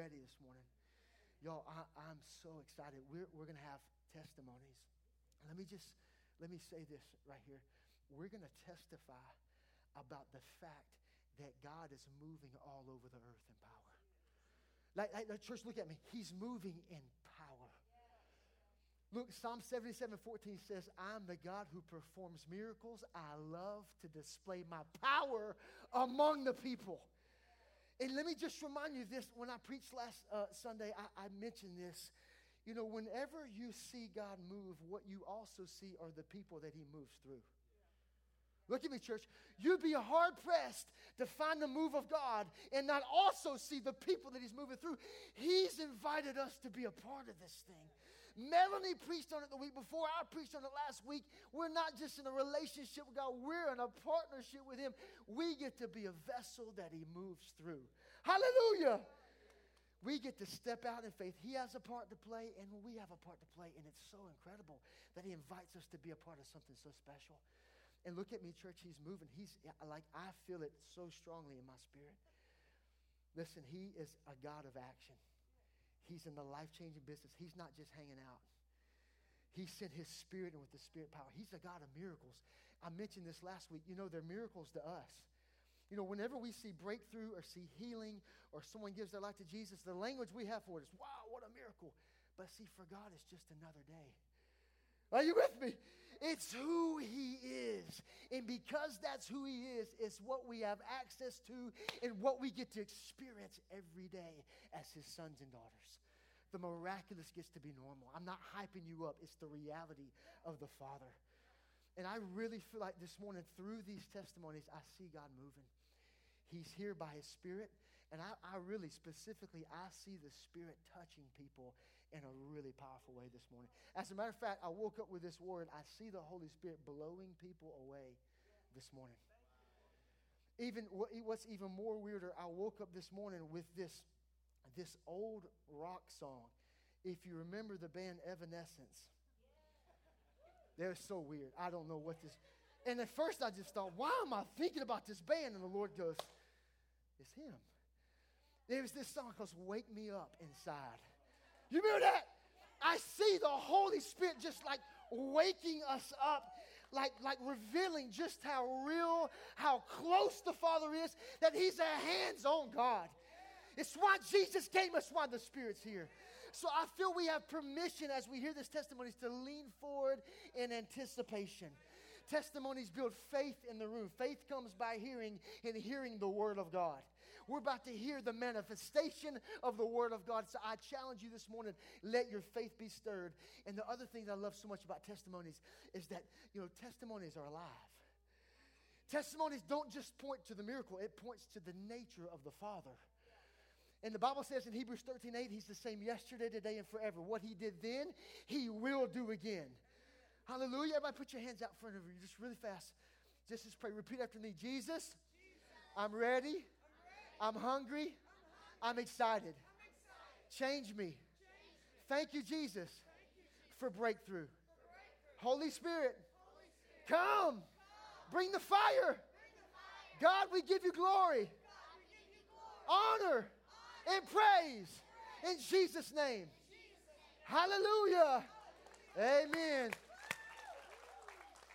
ready this morning? Y'all, I, am so excited. We're, we're going to have testimonies. Let me just, let me say this right here. We're going to testify about the fact that God is moving all over the earth in power. Like, like, church, look at me. He's moving in power. Look, Psalm 77 14 says, I'm the God who performs miracles. I love to display my power among the people. And let me just remind you this when I preached last uh, Sunday, I, I mentioned this. You know, whenever you see God move, what you also see are the people that He moves through. Look at me, church. You'd be hard pressed to find the move of God and not also see the people that He's moving through. He's invited us to be a part of this thing. Melanie preached on it the week before. I preached on it last week. We're not just in a relationship with God, we're in a partnership with Him. We get to be a vessel that He moves through. Hallelujah. We get to step out in faith. He has a part to play, and we have a part to play. And it's so incredible that He invites us to be a part of something so special. And look at me, church, he's moving. He's like, I feel it so strongly in my spirit. Listen, he is a God of action. He's in the life changing business. He's not just hanging out. He sent his spirit and with the spirit power. He's a God of miracles. I mentioned this last week. You know, they're miracles to us. You know, whenever we see breakthrough or see healing or someone gives their life to Jesus, the language we have for it is, wow, what a miracle. But see, for God, it's just another day. Are you with me? It's who he is. And because that's who he is, it's what we have access to and what we get to experience every day as his sons and daughters. The miraculous gets to be normal. I'm not hyping you up, it's the reality of the Father. And I really feel like this morning, through these testimonies, I see God moving. He's here by his Spirit. And I, I really specifically, I see the Spirit touching people in a really powerful way this morning. As a matter of fact, I woke up with this word. I see the Holy Spirit blowing people away this morning. Even what's even more weirder, I woke up this morning with this, this old rock song. If you remember the band Evanescence, they're so weird. I don't know what this. And at first, I just thought, why am I thinking about this band? And the Lord goes, it's Him. There's this song called Wake Me Up Inside. You remember that? I see the Holy Spirit just like waking us up, like, like revealing just how real, how close the Father is, that He's a hands on God. It's why Jesus came, it's why the Spirit's here. So I feel we have permission as we hear this testimonies to lean forward in anticipation. Testimonies build faith in the room. Faith comes by hearing and hearing the Word of God. We're about to hear the manifestation of the Word of God. So I challenge you this morning let your faith be stirred. And the other thing that I love so much about testimonies is that, you know, testimonies are alive. Testimonies don't just point to the miracle, it points to the nature of the Father. And the Bible says in Hebrews 13 8, He's the same yesterday, today, and forever. What He did then, He will do again. Hallelujah. Everybody put your hands out in front of you just really fast. Just as pray. Repeat after me. Jesus, Jesus I'm, ready. I'm ready. I'm hungry. I'm, hungry. I'm, excited. I'm excited. Change me. Change. Thank you, Jesus, Thank you, Jesus. For, breakthrough. for breakthrough. Holy Spirit, Holy Spirit. Come. come. Bring the fire. Bring the fire. God, we give you glory. Honor, Honor. and praise. praise. In Jesus' name. In Jesus name. Hallelujah. Hallelujah. Amen.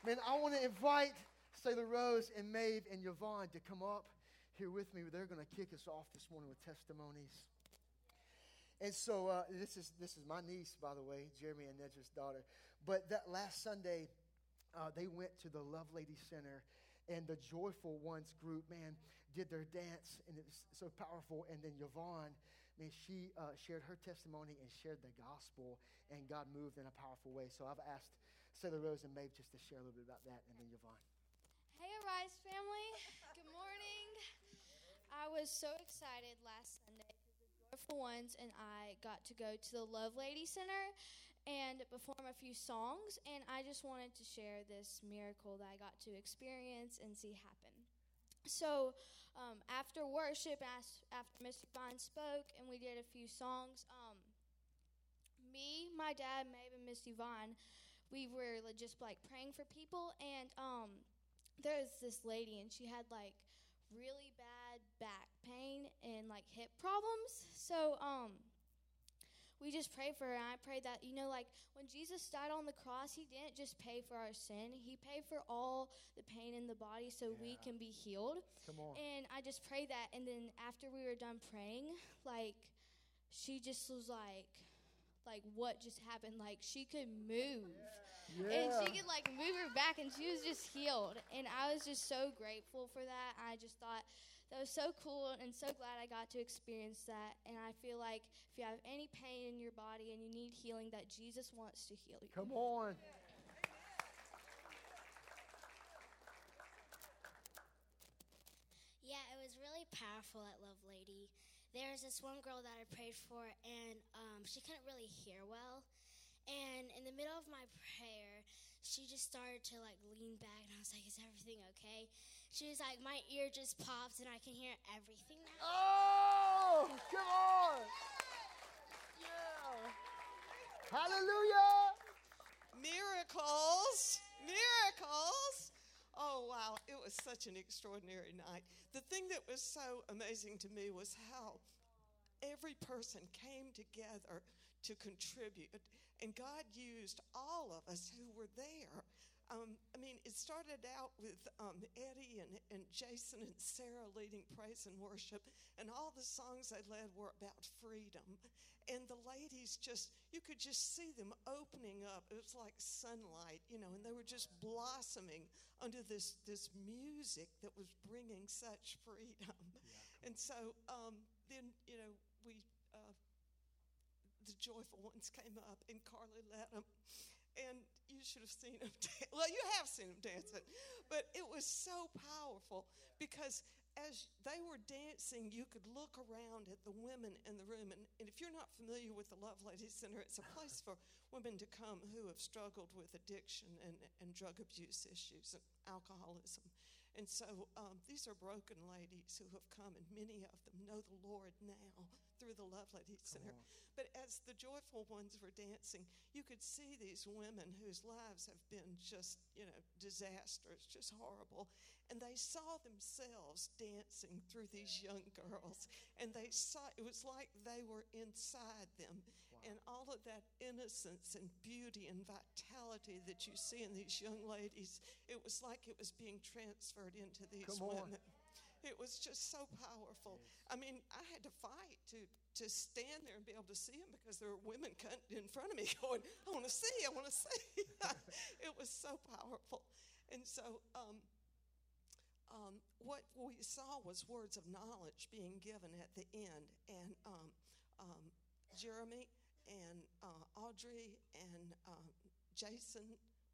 Man, I want to invite Sailor Rose and Maeve and Yvonne to come up here with me. They're going to kick us off this morning with testimonies. And so uh, this is this is my niece, by the way, Jeremy and Nedra's daughter. But that last Sunday, uh, they went to the Love Lady Center, and the Joyful Ones group, man, did their dance, and it was so powerful. And then Yvonne, man, she uh, shared her testimony and shared the gospel, and God moved in a powerful way. So I've asked Sailor Rose and Maeve just to share a little bit about that, and then Yvonne. Hey, Arise family. Good morning. I was so excited last Sunday Joyful Ones and I got to go to the Love Lady Center and perform a few songs, and I just wanted to share this miracle that I got to experience and see happen. So, um, after worship, after Mr. Vine spoke, and we did a few songs, um, me, my dad, Maeve, and Miss Yvonne we were just like praying for people, and um, there was this lady, and she had like really bad back pain and like hip problems. So um we just pray for her and I pray that you know like when Jesus died on the cross, he didn't just pay for our sin. He paid for all the pain in the body so yeah. we can be healed. Come on. And I just pray that and then after we were done praying, like she just was like like what just happened? Like she could move. Yeah. and she could like move her back and she was just healed. And i was just so grateful for that. I just thought that was so cool and so glad i got to experience that. And i feel like if you have any pain in your body and you need healing that jesus wants to heal you. Come on. Yeah it was really powerful at love lady there was this one girl that I prayed for, and um, she couldn't really hear well. And in the middle of my prayer, she just started to like lean back, and I was like, "Is everything okay?" She was like, "My ear just popped, and I can hear everything now." Oh, come on! Yeah, hallelujah! Miracles, miracles. Oh, wow. It was such an extraordinary night. The thing that was so amazing to me was how every person came together to contribute. And God used all of us who were there um, I mean, it started out with um, Eddie and, and Jason and Sarah leading praise and worship, and all the songs they led were about freedom. And the ladies just, you could just see them opening up. It was like sunlight, you know, and they were just blossoming under this, this music that was bringing such freedom. Yeah. And so um, then, you know, we, uh, the joyful ones came up, and Carly led them and you should have seen him dance. Well, you have seen him dancing, but it was so powerful because as they were dancing, you could look around at the women in the room. And, and, if you're not familiar with the Love Ladies Center, it's a place for women to come who have struggled with addiction and, and drug abuse issues and alcoholism. And so um, these are broken ladies who have come, and many of them know the Lord now through the Love Ladies Center. But as the joyful ones were dancing, you could see these women whose lives have been just, you know, disastrous, just horrible. And they saw themselves dancing through these young girls. And they saw, it was like they were inside them. And all of that innocence and beauty and vitality that you see in these young ladies, it was like it was being transferred into these women. It was just so powerful. Yes. I mean, I had to fight to to stand there and be able to see them because there were women in front of me going, "I want to see, I want to see." it was so powerful, and so um, um, what we saw was words of knowledge being given at the end, and um, um Jeremy and uh, Audrey and um, Jason,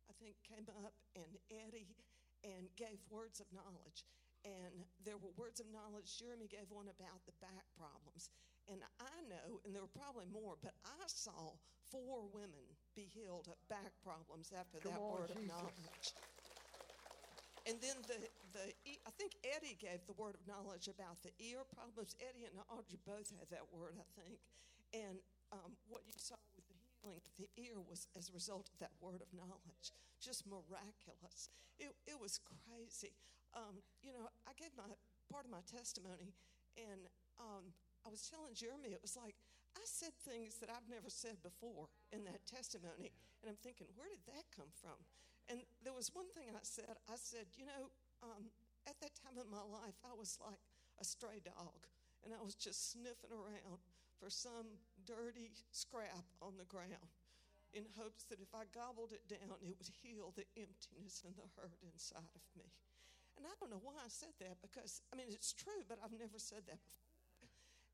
I think, came up, and Eddie, and gave words of knowledge and there were words of knowledge. Jeremy gave one about the back problems. And I know, and there were probably more, but I saw four women be healed of back problems after Come that on, word Jesus. of knowledge. And then the, the I think Eddie gave the word of knowledge about the ear problems. Eddie and Audrey both had that word, I think. And um, what you saw with the healing of the ear was as a result of that word of knowledge. Just miraculous. It, it was crazy um, you know, I gave my part of my testimony, and um, I was telling Jeremy, it was like I said things that I've never said before in that testimony, and I'm thinking, where did that come from? And there was one thing I said. I said, you know, um, at that time in my life, I was like a stray dog, and I was just sniffing around for some dirty scrap on the ground in hopes that if I gobbled it down, it would heal the emptiness and the hurt inside of me. And I don't know why I said that because, I mean, it's true, but I've never said that before.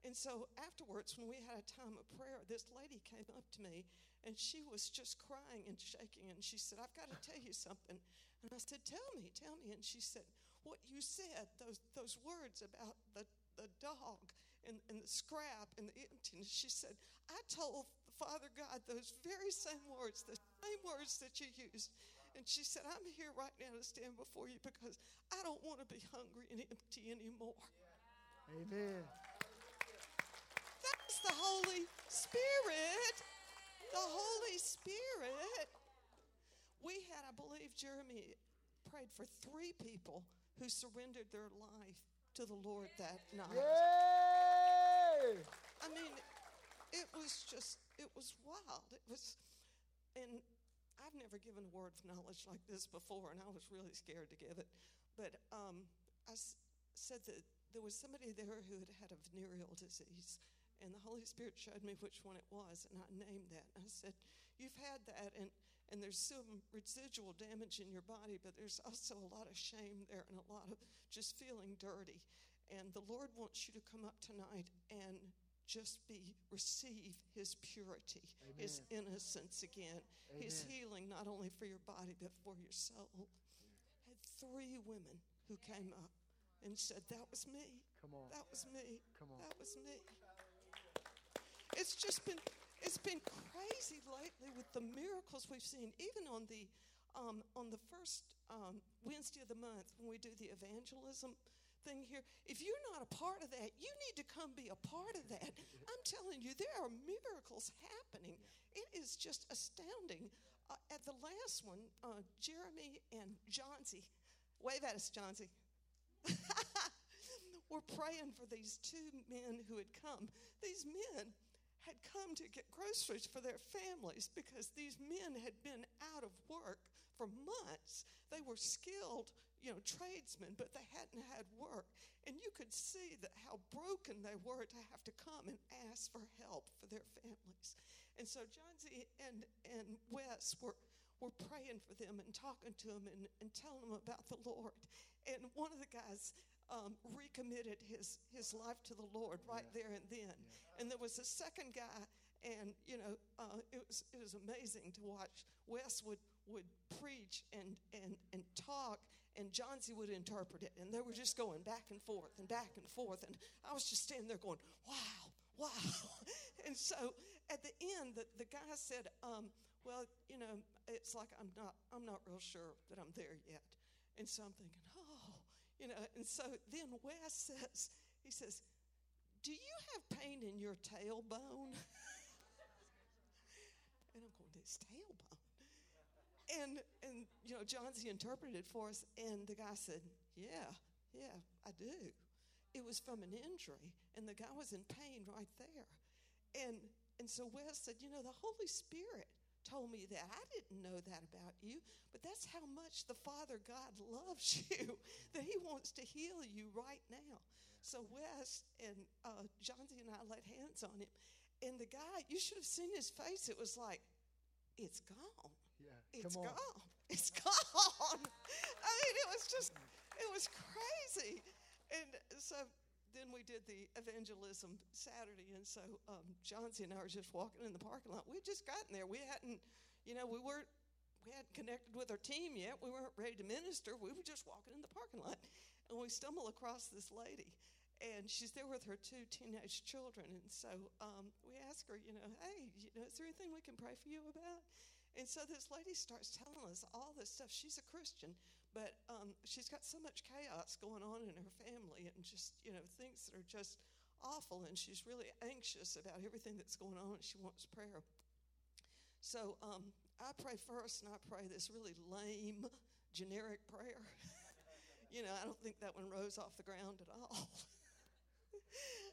And so afterwards, when we had a time of prayer, this lady came up to me and she was just crying and shaking. And she said, I've got to tell you something. And I said, Tell me, tell me. And she said, What you said, those, those words about the, the dog and, and the scrap and the emptiness, she said, I told Father God those very same words, the same words that you used. And she said, I'm here right now to stand before you because I don't want to be hungry and empty anymore. Amen. That's the Holy Spirit. The Holy Spirit. We had, I believe, Jeremy prayed for three people who surrendered their life to the Lord that night. I mean, it was just, it was wild. It was, and I've never given a word of knowledge like this before, and I was really scared to give it. But um, I s- said that there was somebody there who had had a venereal disease, and the Holy Spirit showed me which one it was, and I named that. I said, You've had that, and, and there's some residual damage in your body, but there's also a lot of shame there and a lot of just feeling dirty. And the Lord wants you to come up tonight and just be receive his purity, his innocence again, his healing not only for your body but for your soul. Had three women who came up and said, That was me. Come on. That was me. Come on. That was me. It's just been it's been crazy lately with the miracles we've seen, even on the um, on the first um, Wednesday of the month when we do the evangelism thing here. If you're not a part of that, you need to come be a part of that. I'm telling you, there are miracles happening. It is just astounding. Uh, at the last one, uh, Jeremy and Johnsy, wave at us, Johnsy. We're praying for these two men who had come. These men had come to get groceries for their families because these men had been out of work for months. They were skilled, you know, tradesmen, but they hadn't had work. And you could see that how broken they were to have to come and ask for help for their families. And so Johnsy and, and Wes were, were praying for them and talking to them and, and telling them about the Lord. And one of the guys um, recommitted his, his life to the Lord right there and then. And there was a second guy, and you know, uh, it was it was amazing to watch. Wes would would preach and and and talk, and Johnsy would interpret it, and they were just going back and forth and back and forth, and I was just standing there going, "Wow, wow!" and so at the end, the, the guy said, um, "Well, you know, it's like I'm not I'm not real sure that I'm there yet," and so I'm thinking, "Oh." You know, and so then Wes says, he says, Do you have pain in your tailbone? and I'm going, This tailbone. And and you know, Johnsy interpreted for us, and the guy said, Yeah, yeah, I do. It was from an injury, and the guy was in pain right there. And and so Wes said, You know, the Holy Spirit told me that. I didn't know that about you, but that's how much the Father God loves you, that He wants to heal you right now. So Wes and uh, Johnsy and I laid hands on him, and the guy, you should have seen his face. It was like, it's gone. It's gone. It's gone. I mean, it was just, it was crazy. And so then we did the evangelism Saturday, and so um, Johnsy and I were just walking in the parking lot. We had just gotten there. We hadn't, you know, we weren't, we hadn't connected with our team yet. We weren't ready to minister. We were just walking in the parking lot, and we stumble across this lady, and she's there with her two teenage children. And so um, we ask her, you know, hey, you know, is there anything we can pray for you about? And so this lady starts telling us all this stuff. She's a Christian, but um, she's got so much chaos going on in her family and just, you know, things that are just awful. And she's really anxious about everything that's going on. And she wants prayer. So um, I pray first, and I pray this really lame, generic prayer. you know, I don't think that one rose off the ground at all.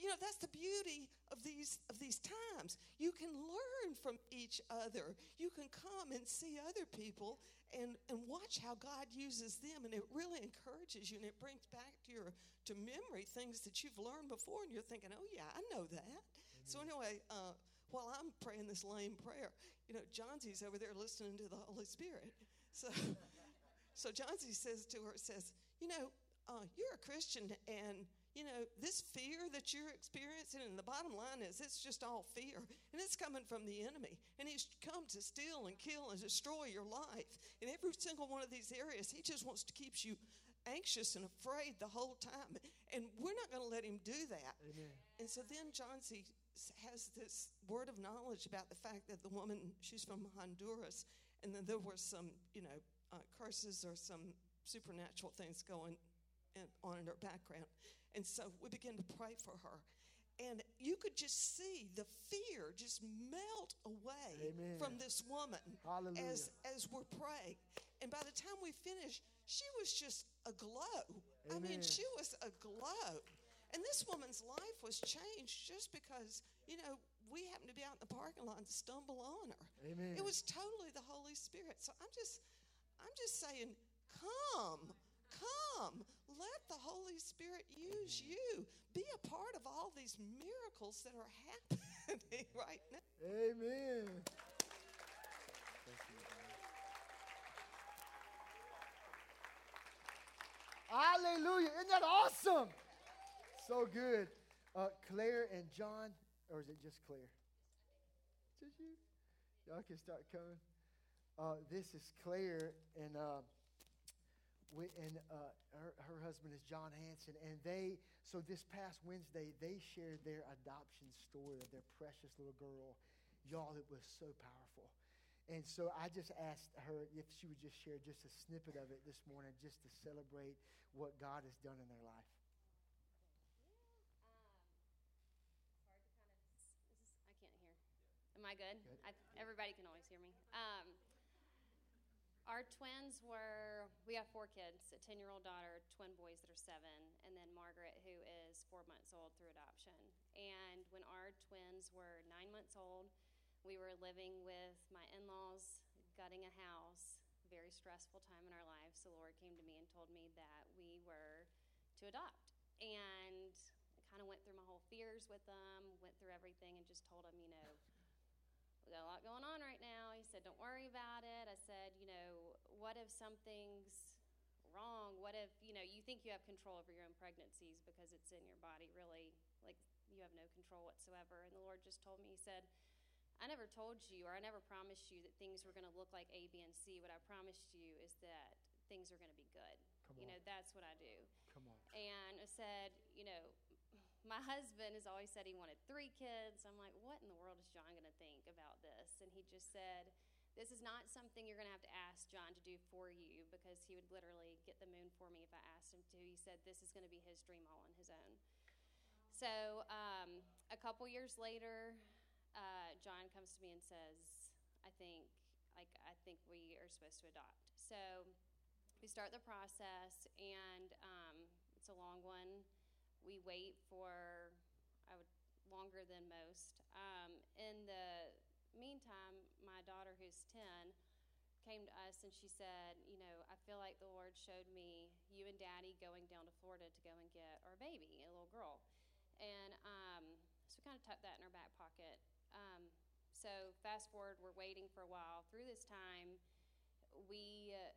But you know that's the beauty of these of these times. You can learn from each other. You can come and see other people and and watch how God uses them, and it really encourages you, and it brings back to your to memory things that you've learned before, and you're thinking, oh yeah, I know that. So anyway, uh, while I'm praying this lame prayer, you know, Johnsy's over there listening to the Holy Spirit. So so Johnsy says to her, says, you know, uh, you're a Christian, and you know, this fear that you're experiencing, and the bottom line is it's just all fear, and it's coming from the enemy. And he's come to steal and kill and destroy your life. In every single one of these areas, he just wants to keep you anxious and afraid the whole time. And we're not going to let him do that. Amen. And so then Johnsy has this word of knowledge about the fact that the woman, she's from Honduras, and then there were some, you know, uh, curses or some supernatural things going on in her background. And so we began to pray for her. And you could just see the fear just melt away Amen. from this woman Hallelujah. as, as we're praying. And by the time we finished, she was just aglow. I mean, she was aglow. And this woman's life was changed just because, you know, we happened to be out in the parking lot and stumble on her. Amen. It was totally the Holy Spirit. So I'm just I'm just saying, come, come. Let the Holy Spirit use you. Be a part of all these miracles that are happening right now. Amen. Hallelujah. Isn't that awesome? So good. Uh, Claire and John, or is it just Claire? Just you? Y'all can start coming. Uh, this is Claire, and uh, and uh, her, her husband is John Hanson, and they. So this past Wednesday, they shared their adoption story of their precious little girl. Y'all, it was so powerful. And so I just asked her if she would just share just a snippet of it this morning, just to celebrate what God has done in their life. I can't hear. Am I good? Good. I, everybody can always hear me. Um, our twins were, we have four kids a 10 year old daughter, twin boys that are seven, and then Margaret, who is four months old through adoption. And when our twins were nine months old, we were living with my in laws, gutting a house, very stressful time in our lives. The Lord came to me and told me that we were to adopt. And I kind of went through my whole fears with them, went through everything, and just told them, you know, got a lot going on right now. He said, don't worry about it. I said, you know, what if something's wrong? What if, you know, you think you have control over your own pregnancies because it's in your body, really, like you have no control whatsoever. And the Lord just told me, He said, I never told you or I never promised you that things were going to look like A, B, and C. What I promised you is that things are going to be good. Come you on. know, that's what I do. Come on. And I said, you know, my husband has always said he wanted three kids. I'm like, what in the world is John going to think about this? And he just said, this is not something you're going to have to ask John to do for you because he would literally get the moon for me if I asked him to. He said, this is going to be his dream all on his own. So um, a couple years later, uh, John comes to me and says, I think, like, I think we are supposed to adopt. So we start the process, and um, it's a long one. We wait for I would longer than most. Um, in the meantime, my daughter, who's ten, came to us and she said, "You know, I feel like the Lord showed me you and Daddy going down to Florida to go and get our baby, a little girl." And um, so we kind of tucked that in our back pocket. Um, so fast forward, we're waiting for a while. Through this time, we uh,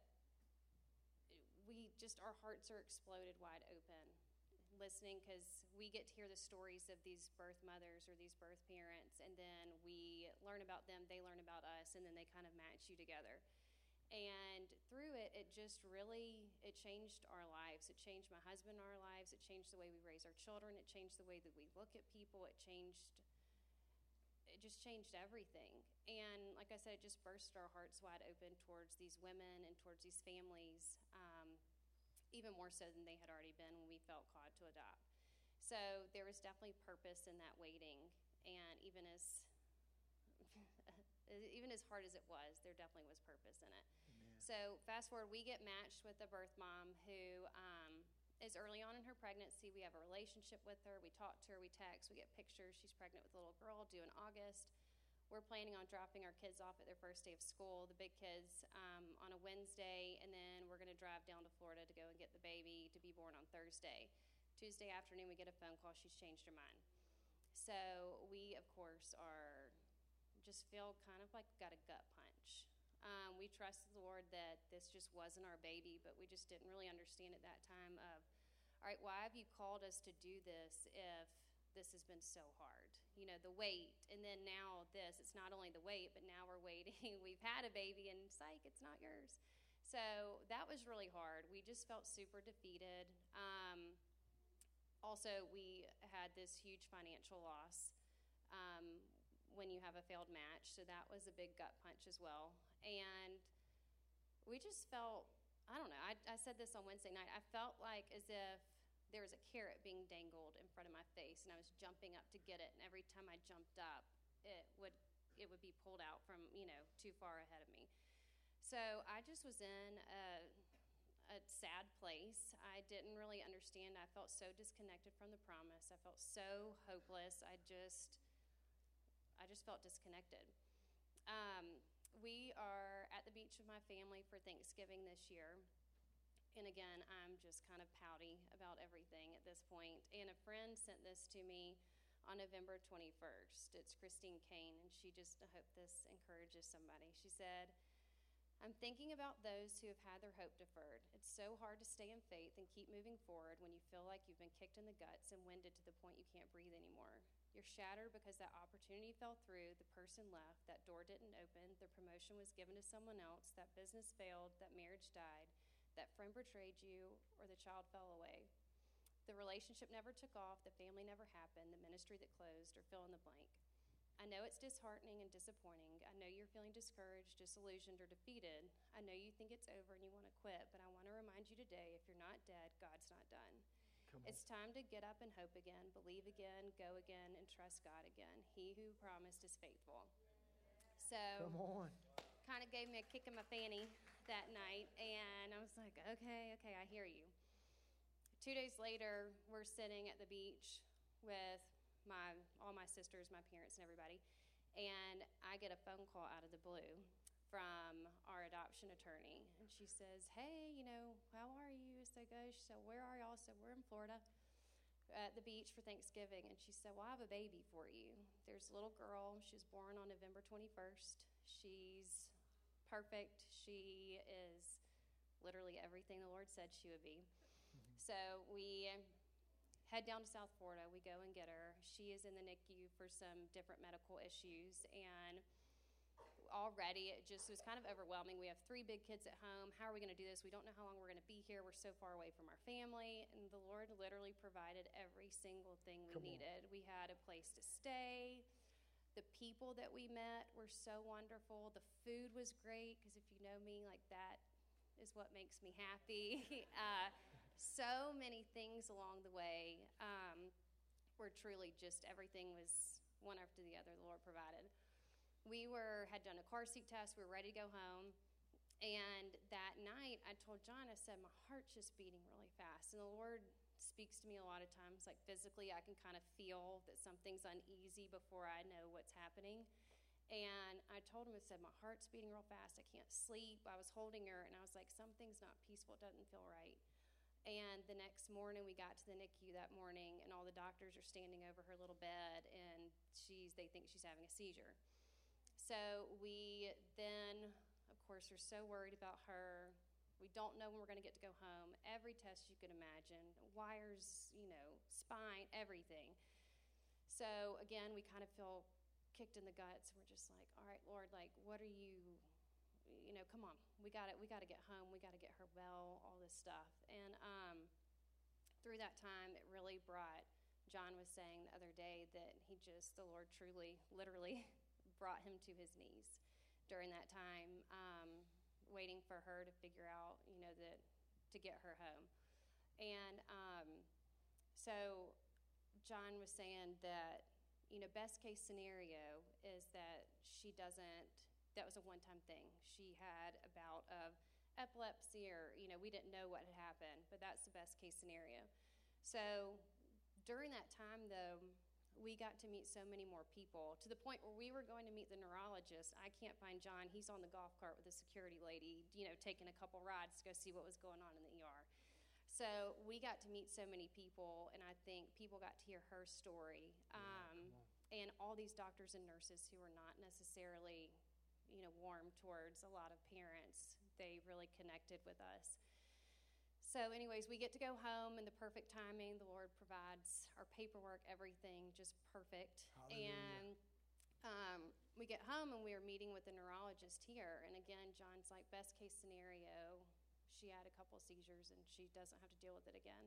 we just our hearts are exploded wide open listening because we get to hear the stories of these birth mothers or these birth parents and then we learn about them they learn about us and then they kind of match you together. And through it it just really it changed our lives. It changed my husband our lives. It changed the way we raise our children. It changed the way that we look at people. It changed it just changed everything. And like I said, it just burst our hearts wide open towards these women and towards these families, um, even more so than they had already been when we felt called to adopt. So there was definitely purpose in that waiting, and even as even as hard as it was, there definitely was purpose in it. So fast forward, we get matched with a birth mom who um, is early on in her pregnancy. We have a relationship with her. We talk to her. We text. We get pictures. She's pregnant with a little girl due in August. We're planning on dropping our kids off at their first day of school, the big kids, um, on a Wednesday, and then we're going to drive down to Florida to go and get the baby to be born on Thursday. Tuesday afternoon, we get a phone call. She's changed her mind. So we, of course, are just feel kind of like got a gut punch. Um, we trusted the Lord that this just wasn't our baby, but we just didn't really understand at that time of, all right, why have you called us to do this if this has been so hard? You know, the wait, and then now this. It's not only the wait, but now we're waiting. We've had a baby, and psych, it's not yours. So that was really hard. We just felt super defeated. Um, also, we had this huge financial loss um, when you have a failed match, so that was a big gut punch as well. And we just felt, I don't know, I, I said this on Wednesday night, I felt like as if there was a carrot being dangled in front of my face, and I was jumping up to get it, and every time I jumped up, it would it would be pulled out from you know too far ahead of me. So I just was in a, a sad place. I didn't really understand. I felt so disconnected from the promise. I felt so hopeless. I just, I just felt disconnected. Um, we are at the beach with my family for Thanksgiving this year. And again, I'm just kind of pouty about everything at this point. And a friend sent this to me on November 21st. It's Christine Caine, and she just, I hope this encourages somebody. She said, I'm thinking about those who have had their hope deferred. It's so hard to stay in faith and keep moving forward when you feel like you've been kicked in the guts and winded to the point you can't breathe anymore. You're shattered because that opportunity fell through, the person left, that door didn't open, the promotion was given to someone else, that business failed, that marriage died, that friend betrayed you, or the child fell away. The relationship never took off, the family never happened, the ministry that closed, or fill in the blank. I know it's disheartening and disappointing. I know you're feeling discouraged, disillusioned, or defeated. I know you think it's over and you want to quit, but I want to remind you today if you're not dead, God's not done. It's time to get up and hope again, believe again, go again, and trust God again. He who promised is faithful. So, kind of gave me a kick in my fanny that night, and I was like, okay, okay, I hear you. Two days later, we're sitting at the beach with my all my sisters, my parents, and everybody, and I get a phone call out of the blue from our adoption attorney, and she says, "Hey, you know, how are you?" I said. She said, "Where are y'all?" Said, "We're in Florida." At the beach for Thanksgiving, and she said, Well, I have a baby for you. There's a little girl. She was born on November 21st. She's perfect. She is literally everything the Lord said she would be. Mm-hmm. So we head down to South Florida. We go and get her. She is in the NICU for some different medical issues, and already it just was kind of overwhelming. We have three big kids at home. How are we going to do this? We don't know how long we're going to be here. We're so far away from our family, and the Lord literally provided every single thing we Come on. needed. We had a place to stay. The people that we met were so wonderful. The food was great because if you know me, like that is what makes me happy. uh, so many things along the way um, were truly just everything was one after the other. The Lord provided. We were had done a car seat test. We were ready to go home. And that night, I told John, I said, my heart's just beating really fast. And the Lord speaks to me a lot of times, like physically, I can kind of feel that something's uneasy before I know what's happening. And I told him, I said, my heart's beating real fast. I can't sleep. I was holding her, and I was like, something's not peaceful. It doesn't feel right. And the next morning, we got to the NICU that morning, and all the doctors are standing over her little bed, and she's they think she's having a seizure. So we then, of course, are so worried about her. We don't know when we're going to get to go home. Every test you could imagine, wires, you know, spine, everything. So again, we kind of feel kicked in the guts. We're just like, all right, Lord, like, what are you? You know, come on, we got it. We got to get home. We got to get her well. All this stuff, and um, through that time, it really brought. John was saying the other day that he just, the Lord truly, literally brought him to his knees during that time, um, waiting for her to figure out, you know, that to get her home. And um, so John was saying that, you know, best case scenario is that she doesn't, that was a one time thing. She had a bout of epilepsy or, you know, we didn't know what had happened, but that's the best case scenario. So during that time, though, we got to meet so many more people to the point where we were going to meet the neurologist. I can't find John. He's on the golf cart with the security lady, you know, taking a couple rides to go see what was going on in the ER. So we got to meet so many people, and I think people got to hear her story. Um, and all these doctors and nurses who were not necessarily, you know, warm towards a lot of parents, they really connected with us. So, anyways, we get to go home in the perfect timing. The Lord provides our paperwork, everything just perfect. Hallelujah. And um, we get home and we are meeting with the neurologist here. And again, John's like, best case scenario, she had a couple seizures and she doesn't have to deal with it again.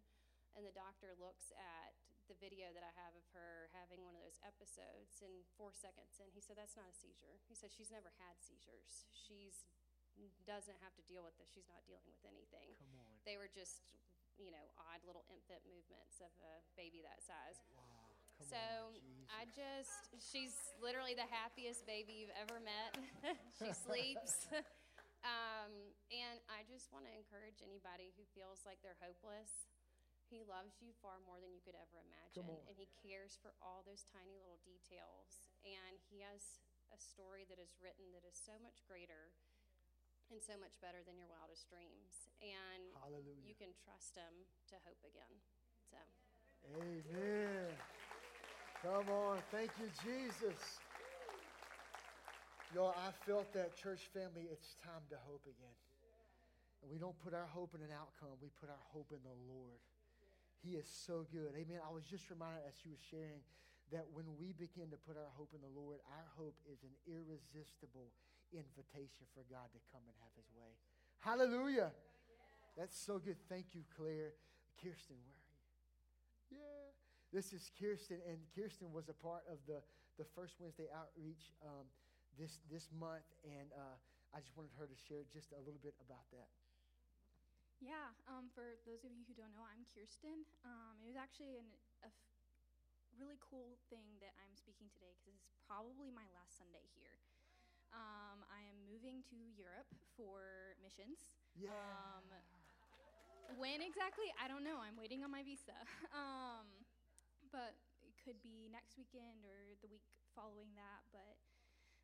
And the doctor looks at the video that I have of her having one of those episodes, in four seconds And he said, That's not a seizure. He said, She's never had seizures. She's doesn't have to deal with this. She's not dealing with anything. Come on. They were just, you know, odd little infant movements of a baby that size. Wow. Come So on, I just, she's literally the happiest baby you've ever met. she sleeps. Um, and I just want to encourage anybody who feels like they're hopeless. He loves you far more than you could ever imagine. And He cares for all those tiny little details. And He has a story that is written that is so much greater and so much better than your wildest dreams. And Hallelujah. you can trust Him to hope again. So. Amen. Come on. Thank you, Jesus. Y'all, I felt that church family, it's time to hope again. And we don't put our hope in an outcome, we put our hope in the Lord. He is so good. Amen. I was just reminded as she was sharing that when we begin to put our hope in the Lord, our hope is an irresistible invitation for God to come and have his way. Hallelujah. That's so good. Thank you, Claire. Kirsten, where are you? Yeah. This is Kirsten, and Kirsten was a part of the, the first Wednesday outreach um, this, this month, and uh, I just wanted her to share just a little bit about that. Yeah, um, for those of you who don't know, I'm Kirsten. Um, it was actually an, a f- really cool thing that I'm speaking today because it's probably my last Sunday here. Um, I am moving to Europe for missions. Yeah. Um, when exactly? I don't know. I'm waiting on my visa. Um, but it could be next weekend or the week following that. But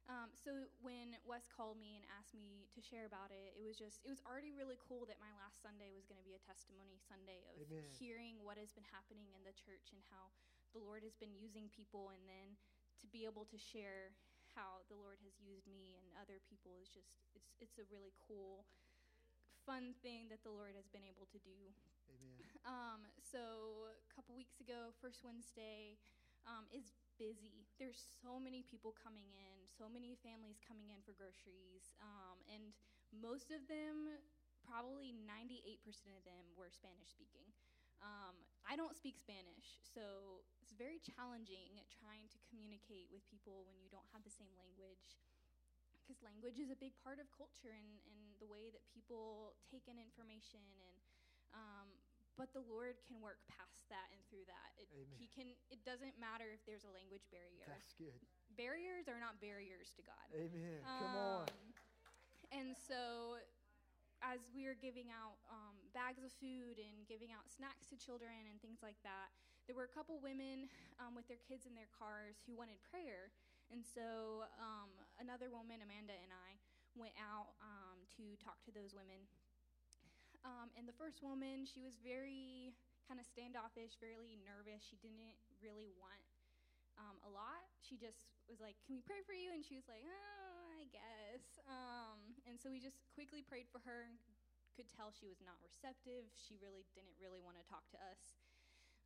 um, so when Wes called me and asked me to share about it, it was just, it was already really cool that my last Sunday was going to be a testimony Sunday of Amen. hearing what has been happening in the church and how the Lord has been using people, and then to be able to share how the Lord has used me and other people is just, it's, it's a really cool, fun thing that the Lord has been able to do. Amen. Um, so a couple weeks ago, first Wednesday um, is busy. There's so many people coming in, so many families coming in for groceries, um, and most of them, probably 98% of them, were Spanish speaking. Um, I don't speak Spanish, so it's very challenging trying to communicate with people when you don't have the same language. Because language is a big part of culture and, and the way that people take in information and um, but the Lord can work past that and through that. It, Amen. He can. It doesn't matter if there's a language barrier. That's good. Barriers are not barriers to God. Amen. Come on. Um, And so, as we are giving out um, bags of food and giving out snacks to children and things like that, there were a couple women um, with their kids in their cars who wanted prayer. And so, um, another woman, Amanda, and I went out um, to talk to those women. Um, and the first woman, she was very kind of standoffish, very nervous. She didn't really want um, a lot. She just was like, "Can we pray for you?" And she was like, "Oh, I guess." Um, and so we just quickly prayed for her. and Could tell she was not receptive. She really didn't really want to talk to us.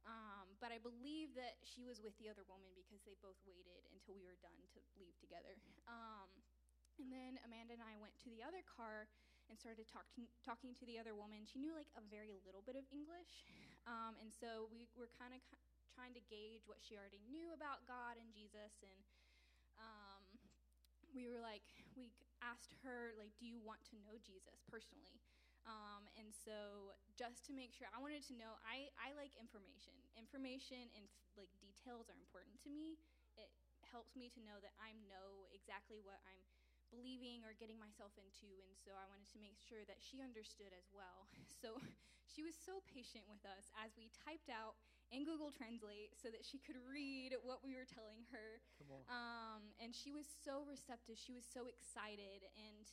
Um, but I believe that she was with the other woman because they both waited until we were done to leave together. Um, and then Amanda and I went to the other car and started talking talking to the other woman. She knew like a very little bit of English, um, and so we were kind of trying to gauge what she already knew about God and Jesus, and um, we were like, we asked her like, "Do you want to know Jesus personally?" Um, and so just to make sure, I wanted to know. I I like information. Information and like details are important to me. It helps me to know that I know exactly what I'm believing or getting myself into and so i wanted to make sure that she understood as well so she was so patient with us as we typed out in google translate so that she could read what we were telling her Come on. um, and she was so receptive she was so excited and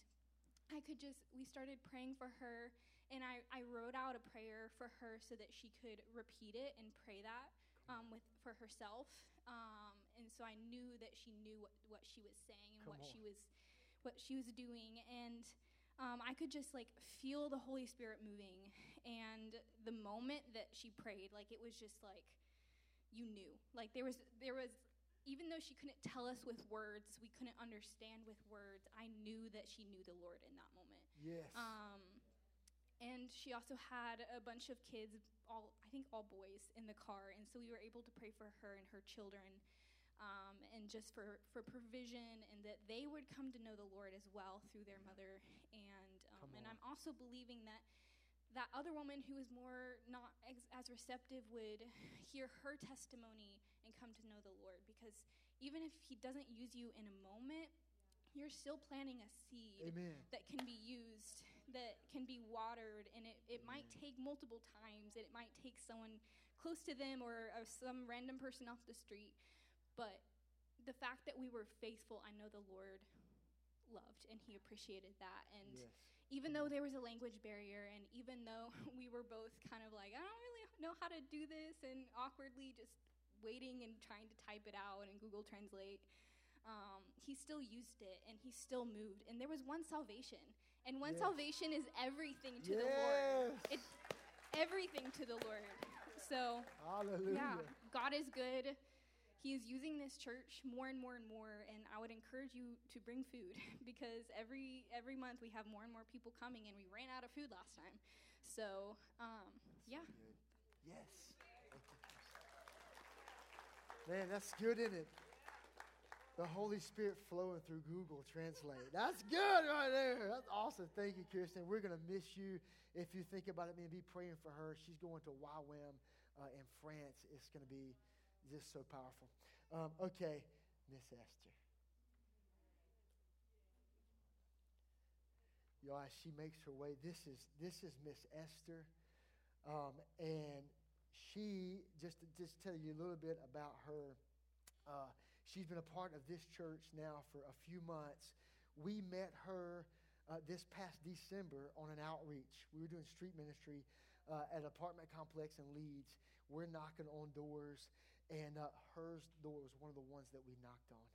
i could just we started praying for her and i, I wrote out a prayer for her so that she could repeat it and pray that um, with for herself. Um, and so i knew that she knew what, what she was saying and Come what on. she was what she was doing. And um, i could just like feel the holy spirit moving and the moment that she prayed like it was just like you knew. Like there was there was even though she couldn't tell us with words we couldn't understand with words i knew that she knew the lord in that moment Yes. um, and she also had a bunch of kids, all I think all boys, in the car, and so we were able to pray for her and her children, um, and just for for provision, and that they would come to know the Lord as well through their mother. And um, and. I'm also believing that that other woman who was more not ex- as receptive would hear her testimony and come to know the Lord, because even if He doesn't use you in a moment, you're still planting a seed Amen. that can be used, that can be watered, and it, it might take multiple times. And it might take someone close to them or, or some random person off the street. But the fact that we were faithful, I know the Lord loved and He appreciated that. And Yes. even though there was a language barrier, and even though we were both kind of like, I don't really know how to do this, and awkwardly just waiting and trying to type it out and Google Translate, um, he still used it and he still moved. And there was one salvation. And one Yes. salvation is everything to the Lord. It's everything to the Lord. So, Hallelujah. yeah, God is good. He is using this church more and more and more, and I would encourage you to bring food because every every month we have more and more people coming, and we ran out of food last time. So, um, yeah. Yes. Man, that's good, isn't it? The Holy Spirit flowing through Google Translate. That's good right there. That's awesome. Thank you, Kirsten. We're going to miss you. If you think about it, man, be praying for her. She's going to YWAM uh, in France. It's going to be just so powerful. Um, okay, Miss Esther. Y'all, as she makes her way, this is this is Miss Esther. Um, and she, just to just tell you a little bit about her, uh, she's been a part of this church now for a few months. We met her uh, this past December on an outreach. We were doing street ministry uh, at an apartment complex in Leeds. We're knocking on doors, and uh, hers door was one of the ones that we knocked on.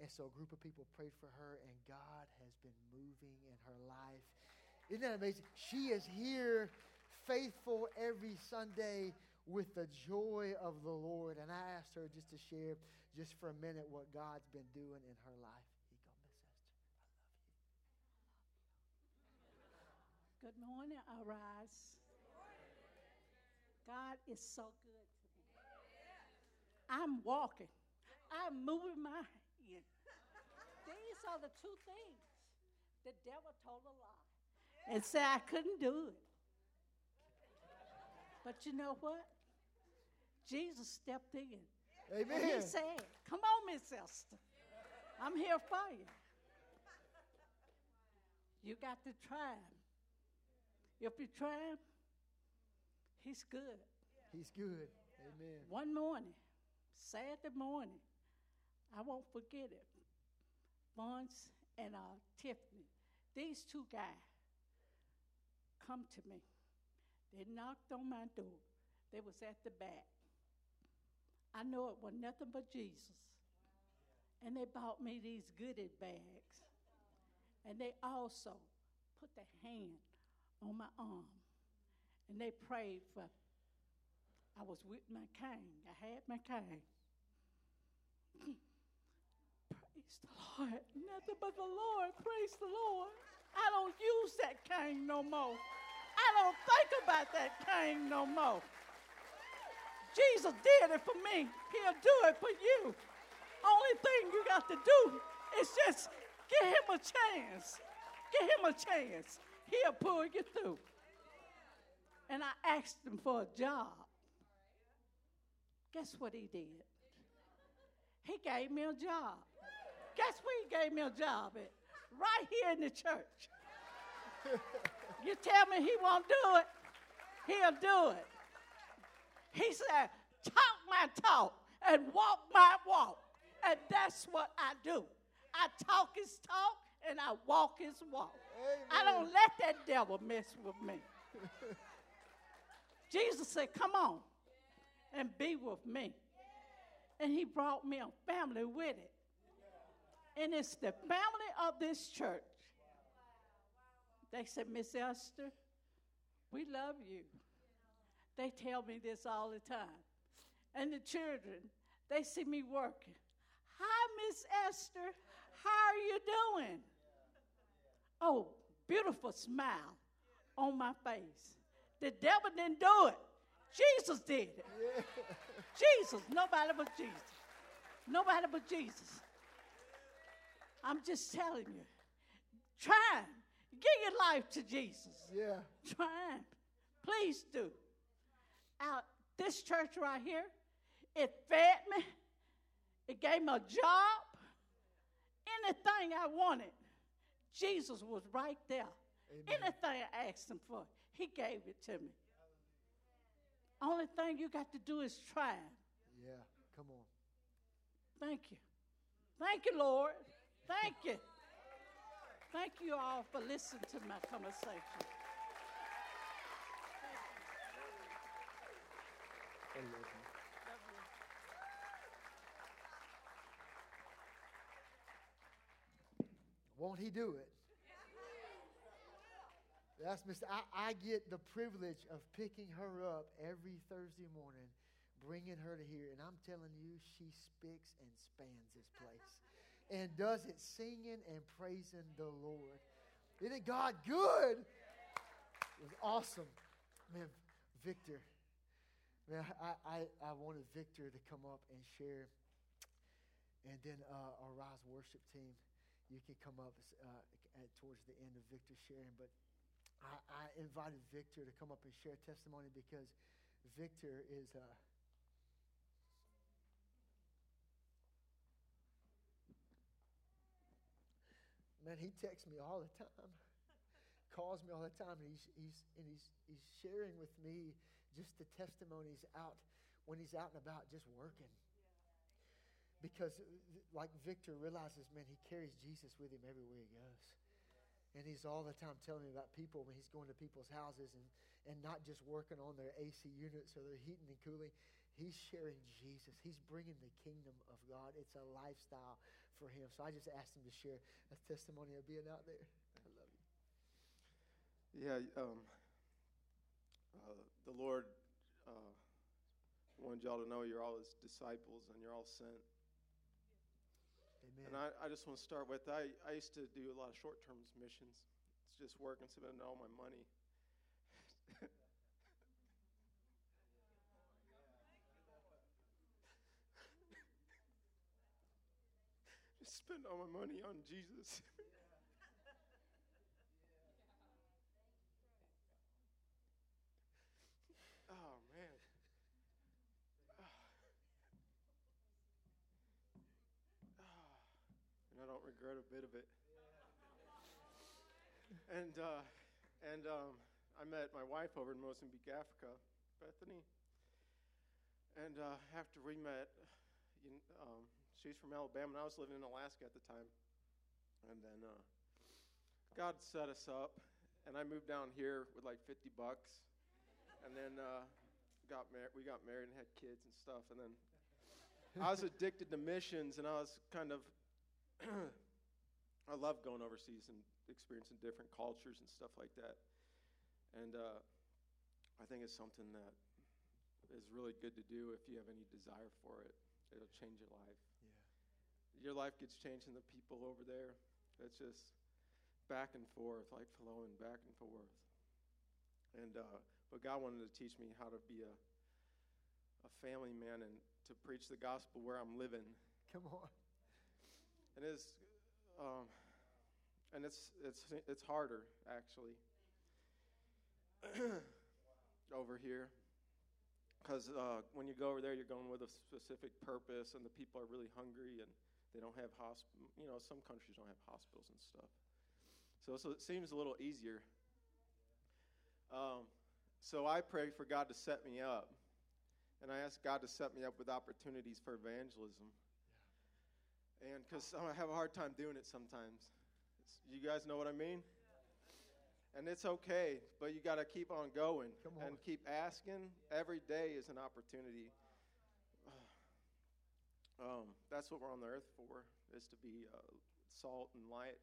And so a group of people prayed for her, and God has been moving in her life. Isn't that amazing? She is here faithful every Sunday with the joy of the Lord. And I asked her just to share just for a minute what God's been doing in her life. Good morning, Arise. God is so good to me. I'm walking. I'm moving my hand. These are the two things. The devil told a lie and said I couldn't do it. But you know what? Jesus stepped in. And Amen. he said, Come on, Miss Esther. I'm here for you. You got to try him. If you try him, he's good. He's good. Amen. One morning, Saturday morning, I won't forget it. Vance and uh, Tiffany, these two guys, come to me. They knocked on my door. They was at the back. I know it was nothing but Jesus. And they bought me these goodie bags. And they also put their hand on my arm. And they prayed for I was with my king. I had my king. praise the Lord. Nothing but the Lord. Praise the Lord. I don't use that cane no more. I don't think about that cane no more. Jesus did it for me. He'll do it for you. Only thing you got to do is just give him a chance. Give him a chance. He'll pull you through. And I asked him for a job. Guess what he did? He gave me a job. Guess where he gave me a job at? Right here in the church. you tell me he won't do it, he'll do it. He said, talk my talk and walk my walk. And that's what I do. I talk his talk and I walk his walk. I don't let that devil mess with me. Jesus said, Come on and be with me. And he brought me a family with it. And it's the family of this church. They said, Miss Esther, we love you. They tell me this all the time. And the children, they see me working. Hi, Miss Esther. How are you doing? Oh, beautiful smile on my face. The devil didn't do it. Jesus did it. Jesus, nobody but Jesus. Nobody but Jesus. I'm just telling you. Try. Give your life to Jesus. Yeah. Try. Please do. Out this church right here, it fed me. It gave me a job. anything I wanted, Jesus was right there. Amen. Anything I asked him for, he gave it to me. Only thing you got to do is try. Yeah, come on. Thank you. Thank you, Lord. Thank you. Thank you all for listening to my conversation. I love you. Won't he do it? That's Mr. I, I get the privilege of picking her up every Thursday morning, bringing her to here, and I'm telling you, she speaks and spans this place, and does it singing and praising the Lord. Isn't God good? It was awesome, man. Victor, man, I, I, I wanted Victor to come up and share, and then uh, our Rise Worship team, you can come up uh, at, towards the end of Victor sharing, but. I, I invited Victor to come up and share testimony because Victor is uh, man. He texts me all the time, calls me all the time, and he's he's and he's he's sharing with me just the testimonies out when he's out and about, just working. Because, like Victor realizes, man, he carries Jesus with him everywhere he goes. And he's all the time telling me about people when he's going to people's houses and, and not just working on their AC units or their heating and cooling. He's sharing Jesus. He's bringing the kingdom of God. It's a lifestyle for him. So I just asked him to share a testimony of being out there. I love you. Yeah, um, uh, the Lord uh, wanted y'all to know you're all his disciples and you're all sent. Amen. And I, I just want to start with I, I used to do a lot of short term missions. It's just work and spending all my money. just spend all my money on Jesus. oh, man. and I don't regret a bit of it. And uh, and um, I met my wife over in Mozambique, Africa, Bethany. And uh, after we met, you, um, she's from Alabama, and I was living in Alaska at the time. And then uh, God set us up, and I moved down here with like 50 bucks, and then uh, got mar- we got married and had kids and stuff. And then I was addicted to missions, and I was kind of I love going overseas and experiencing different cultures and stuff like that. And uh, I think it's something that is really good to do if you have any desire for it. It'll change your life. Yeah. Your life gets changed in the people over there. It's just back and forth, like flowing back and forth. And uh, but God wanted to teach me how to be a a family man and to preach the gospel where I'm living. Come on. And it's, um, and it's it's it's harder actually over here because uh, when you go over there, you're going with a specific purpose, and the people are really hungry, and they don't have hospital. You know, some countries don't have hospitals and stuff, so so it seems a little easier. Um, so I pray for God to set me up, and I ask God to set me up with opportunities for evangelism. And because I have a hard time doing it sometimes. It's, you guys know what I mean? And it's okay, but you got to keep on going on. and keep asking. Every day is an opportunity. Um, that's what we're on the earth for, is to be uh, salt and light.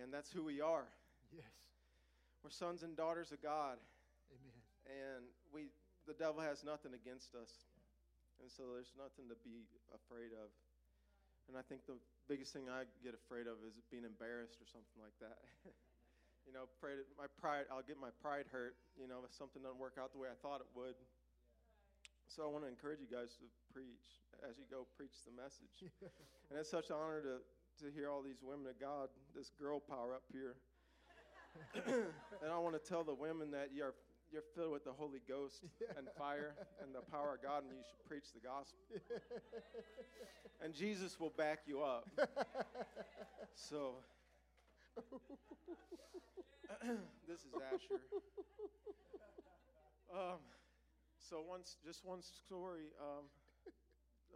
And that's who we are. Yes. We're sons and daughters of God. Amen. And we, the devil has nothing against us. And so there's nothing to be afraid of. And I think the biggest thing I get afraid of is being embarrassed or something like that. you know, afraid my pride, I'll get my pride hurt, you know, if something doesn't work out the way I thought it would. So I want to encourage you guys to preach as you go preach the message. and it's such an honor to, to hear all these women of God, this girl power up here. and I want to tell the women that you're you're filled with the Holy Ghost and fire and the power of God, and you should preach the gospel. and Jesus will back you up. So, this is Asher. Um, so once, just one story um,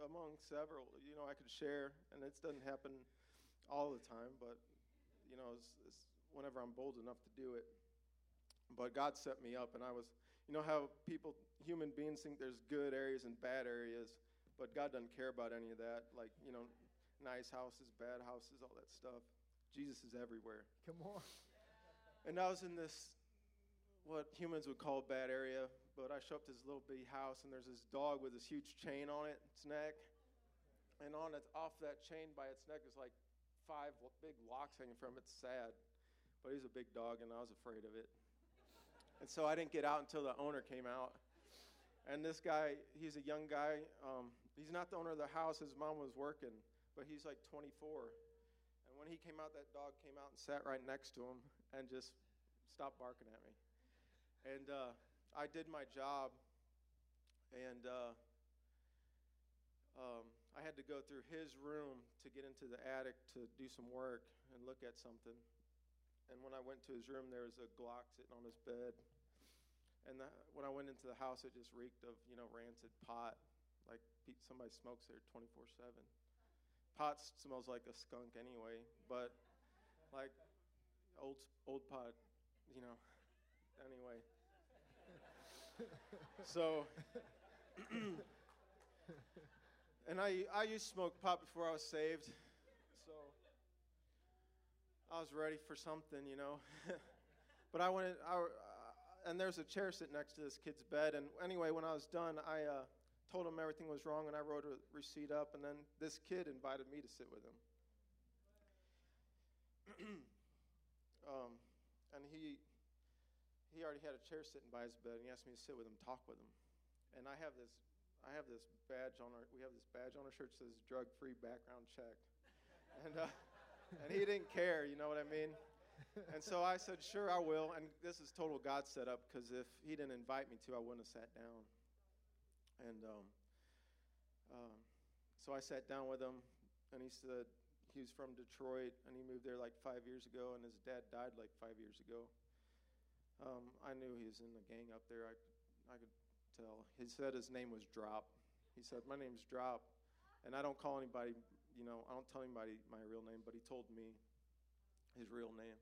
among several. You know, I could share, and it doesn't happen all the time, but you know, it's, it's whenever I'm bold enough to do it. But God set me up, and I was, you know, how people, human beings, think there's good areas and bad areas, but God doesn't care about any of that. Like, you know, nice houses, bad houses, all that stuff. Jesus is everywhere. Come on. And I was in this, what humans would call a bad area, but I show up to this little bitty house, and there's this dog with this huge chain on it, its neck. And on its, off that chain by its neck is like five big locks hanging from it. It's sad. But he's a big dog, and I was afraid of it. And so I didn't get out until the owner came out. And this guy, he's a young guy. Um, he's not the owner of the house. His mom was working, but he's like 24. And when he came out, that dog came out and sat right next to him and just stopped barking at me. And uh, I did my job, and uh, um, I had to go through his room to get into the attic to do some work and look at something. And when I went to his room, there was a Glock sitting on his bed. And the, when I went into the house, it just reeked of, you know, rancid pot. Like somebody smokes there 24 7. Pot smells like a skunk anyway, but like old, old pot, you know, anyway. so, and I, I used to smoke pot before I was saved. So I was ready for something, you know. but I went, I, and there's a chair sitting next to this kid's bed. And anyway, when I was done, I uh, told him everything was wrong, and I wrote a receipt up. And then this kid invited me to sit with him. um, and he he already had a chair sitting by his bed, and he asked me to sit with him, talk with him. And I have this I have this badge on our we have this badge on our shirt that says drug free background check, and uh, and he didn't care. You know what I mean? And so I said, sure, I will. And this is total God setup because if he didn't invite me to, I wouldn't have sat down. And um, um, so I sat down with him, and he said he was from Detroit, and he moved there like five years ago, and his dad died like five years ago. Um, I knew he was in the gang up there. I, I could tell. He said his name was Drop. He said, My name's Drop. And I don't call anybody, you know, I don't tell anybody my real name, but he told me his real name.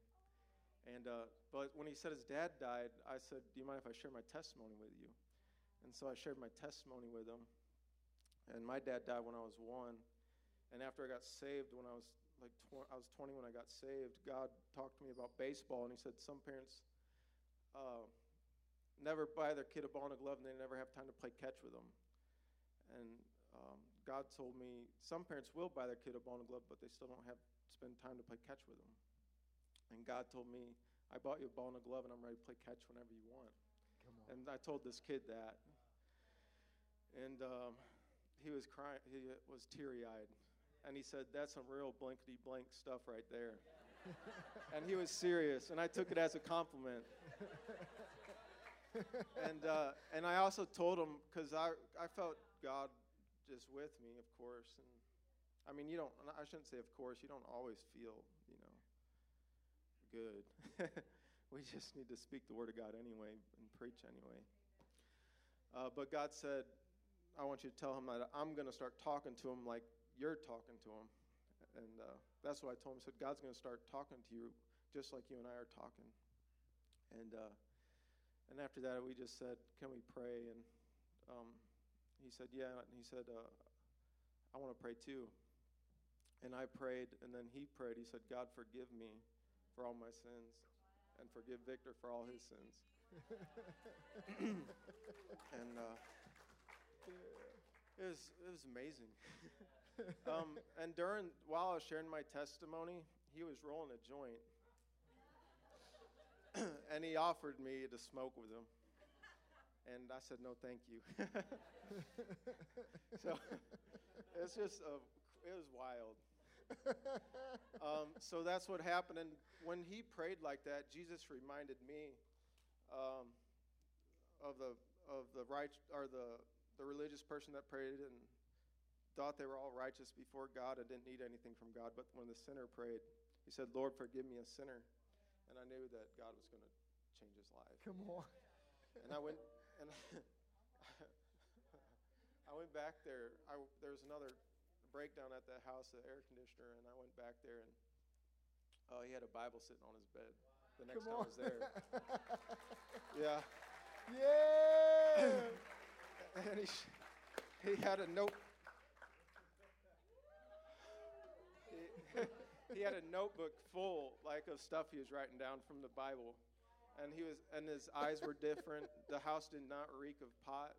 And uh, but when he said his dad died, I said, "Do you mind if I share my testimony with you?" And so I shared my testimony with him. And my dad died when I was one. And after I got saved, when I was like tw- I was 20 when I got saved, God talked to me about baseball, and He said some parents uh, never buy their kid a ball and a glove, and they never have time to play catch with them. And um, God told me some parents will buy their kid a ball and a glove, but they still don't have spend time to play catch with them. And God told me, I bought you a ball and a glove, and I'm ready to play catch whenever you want. And I told this kid that. And um, he was crying, he was teary eyed. And he said, That's some real blankety blank stuff right there. and he was serious, and I took it as a compliment. and, uh, and I also told him, because I, I felt God just with me, of course. And I mean, you don't, I shouldn't say of course, you don't always feel, good. we just need to speak the word of God anyway and preach anyway. Uh, but God said, I want you to tell him that I'm going to start talking to him like you're talking to him. And uh, that's what I told him. I said, God's going to start talking to you just like you and I are talking. And, uh, and after that, we just said, Can we pray? And um, he said, Yeah. And he said, uh, I want to pray too. And I prayed, and then he prayed. He said, God, forgive me for all my sins and forgive Victor for all his sins. and uh, it, was, it was amazing. um, and during, while I was sharing my testimony, he was rolling a joint. and he offered me to smoke with him. And I said, no, thank you. so it's just, a, it was wild. um, so that's what happened. And when he prayed like that, Jesus reminded me um, of the of the right or the the religious person that prayed and thought they were all righteous before God and didn't need anything from God. But when the sinner prayed, he said, "Lord, forgive me, a sinner," and I knew that God was going to change his life. Come on. And I went and I went back there. I, there was another breakdown at the house, the air conditioner, and I went back there and oh, he had a Bible sitting on his bed. The next Come time on. I was there, yeah, yeah. and he he had a note. He, he had a notebook full, like of stuff he was writing down from the Bible, and he was and his eyes were different. The house did not reek of pot,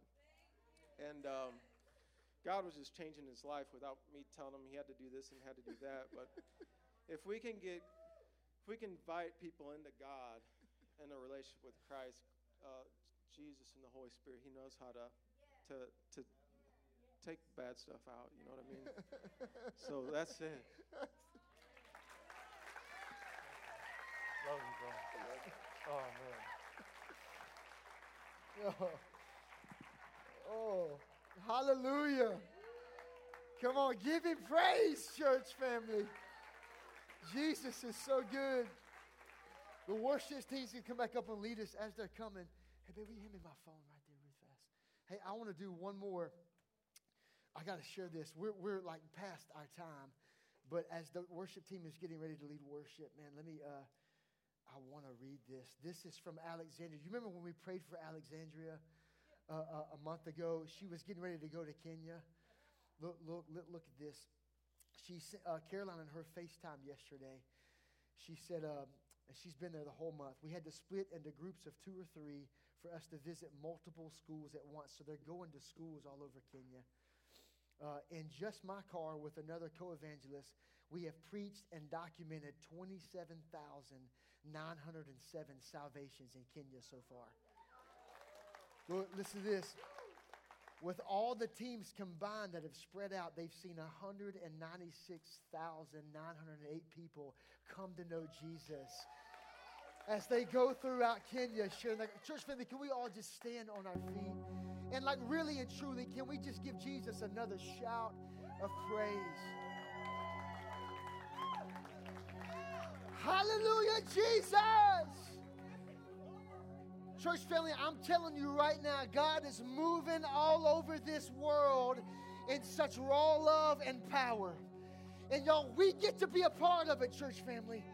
and um, God was just changing his life without me telling him he had to do this and had to do that. But if we can get, if we can invite people into God and a relationship with Christ, uh, Jesus and the Holy Spirit, He knows how to to to take bad stuff out. You know what I mean? so that's it. Love you, bro. Oh man. Oh. oh, hallelujah. Come on, give him praise, church family. Jesus is so good. The worship teams can come back up and lead us as they're coming. Hey, baby, hand me my phone right there real fast. Hey, I want to do one more. I got to share this. We're, we're like past our time, but as the worship team is getting ready to lead worship, man, let me, uh, I want to read this. This is from Alexandria. You remember when we prayed for Alexandria uh, uh, a month ago? She was getting ready to go to Kenya. Look, look, look, at this. She, uh, Caroline, in her FaceTime yesterday, she said, um, and she's been there the whole month. We had to split into groups of two or three for us to visit multiple schools at once. So they're going to schools all over Kenya. Uh, in just my car with another co evangelist, we have preached and documented 27,907 salvations in Kenya so far. Look, listen to this. With all the teams combined that have spread out, they've seen 196,908 people come to know Jesus. As they go throughout Kenya, sharing their church family, can we all just stand on our feet? And like really and truly, can we just give Jesus another shout of praise? Hallelujah, Jesus! Church family, I'm telling you right now, God is moving all over this world in such raw love and power. And y'all, we get to be a part of it, church family.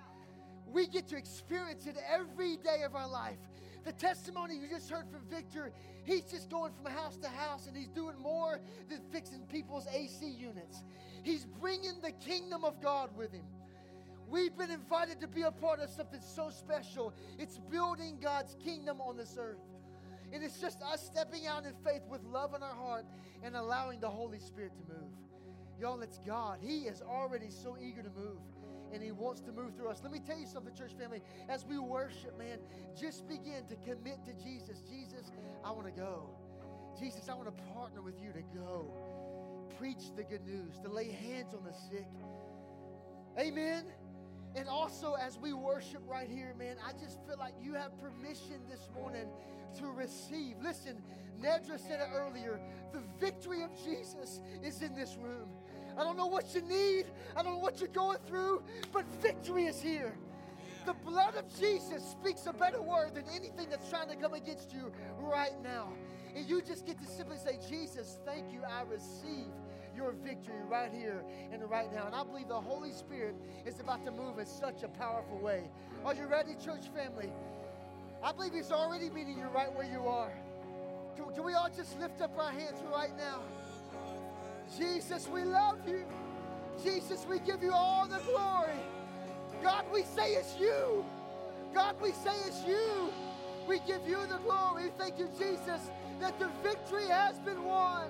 We get to experience it every day of our life. The testimony you just heard from Victor, he's just going from house to house and he's doing more than fixing people's AC units. He's bringing the kingdom of God with him. We've been invited to be a part of something so special. It's building God's kingdom on this earth. And it's just us stepping out in faith with love in our heart and allowing the Holy Spirit to move. Y'all, it's God. He is already so eager to move, and He wants to move through us. Let me tell you something, church family. As we worship, man, just begin to commit to Jesus. Jesus, I want to go. Jesus, I want to partner with you to go. Preach the good news, to lay hands on the sick. Amen. And also, as we worship right here, man, I just feel like you have permission this morning to receive. Listen, Nedra said it earlier the victory of Jesus is in this room. I don't know what you need, I don't know what you're going through, but victory is here. The blood of Jesus speaks a better word than anything that's trying to come against you right now. And you just get to simply say, Jesus, thank you, I receive your victory right here and right now. And I believe the Holy Spirit is about to move in such a powerful way. Are you ready, church family? I believe He's already meeting you right where you are. Can, can we all just lift up our hands right now? Jesus, we love you. Jesus, we give you all the glory. God, we say it's you. God, we say it's you. We give you the glory. Thank you, Jesus, that the victory has been won.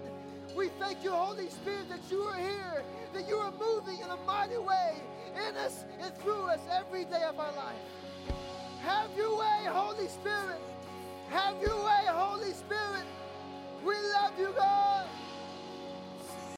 We thank you, Holy Spirit, that you are here, that you are moving in a mighty way in us and through us every day of our life. Have your way, Holy Spirit. Have your way, Holy Spirit. We love you, God.